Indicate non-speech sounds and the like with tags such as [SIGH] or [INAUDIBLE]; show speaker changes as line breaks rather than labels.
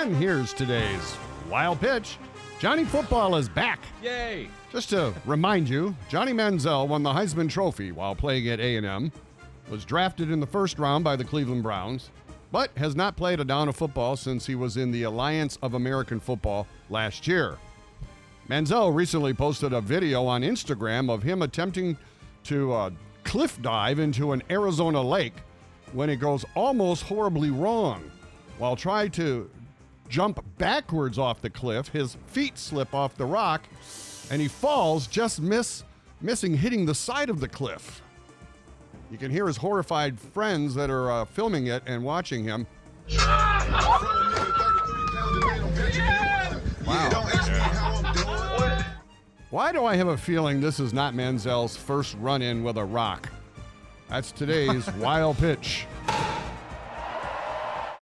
And here's today's wild pitch. Johnny Football is back.
Yay!
Just to remind you, Johnny Manziel won the Heisman Trophy while playing at A&M, was drafted in the first round by the Cleveland Browns, but has not played a down of football since he was in the Alliance of American Football last year. Manziel recently posted a video on Instagram of him attempting to uh, cliff dive into an Arizona lake when it goes almost horribly wrong. While trying to jump backwards off the cliff, his feet slip off the rock and he falls, just miss missing hitting the side of the cliff. You can hear his horrified friends that are uh, filming it and watching him. Wow. Why do I have a feeling this is not Manziel's first run in with a rock? That's today's [LAUGHS] wild pitch.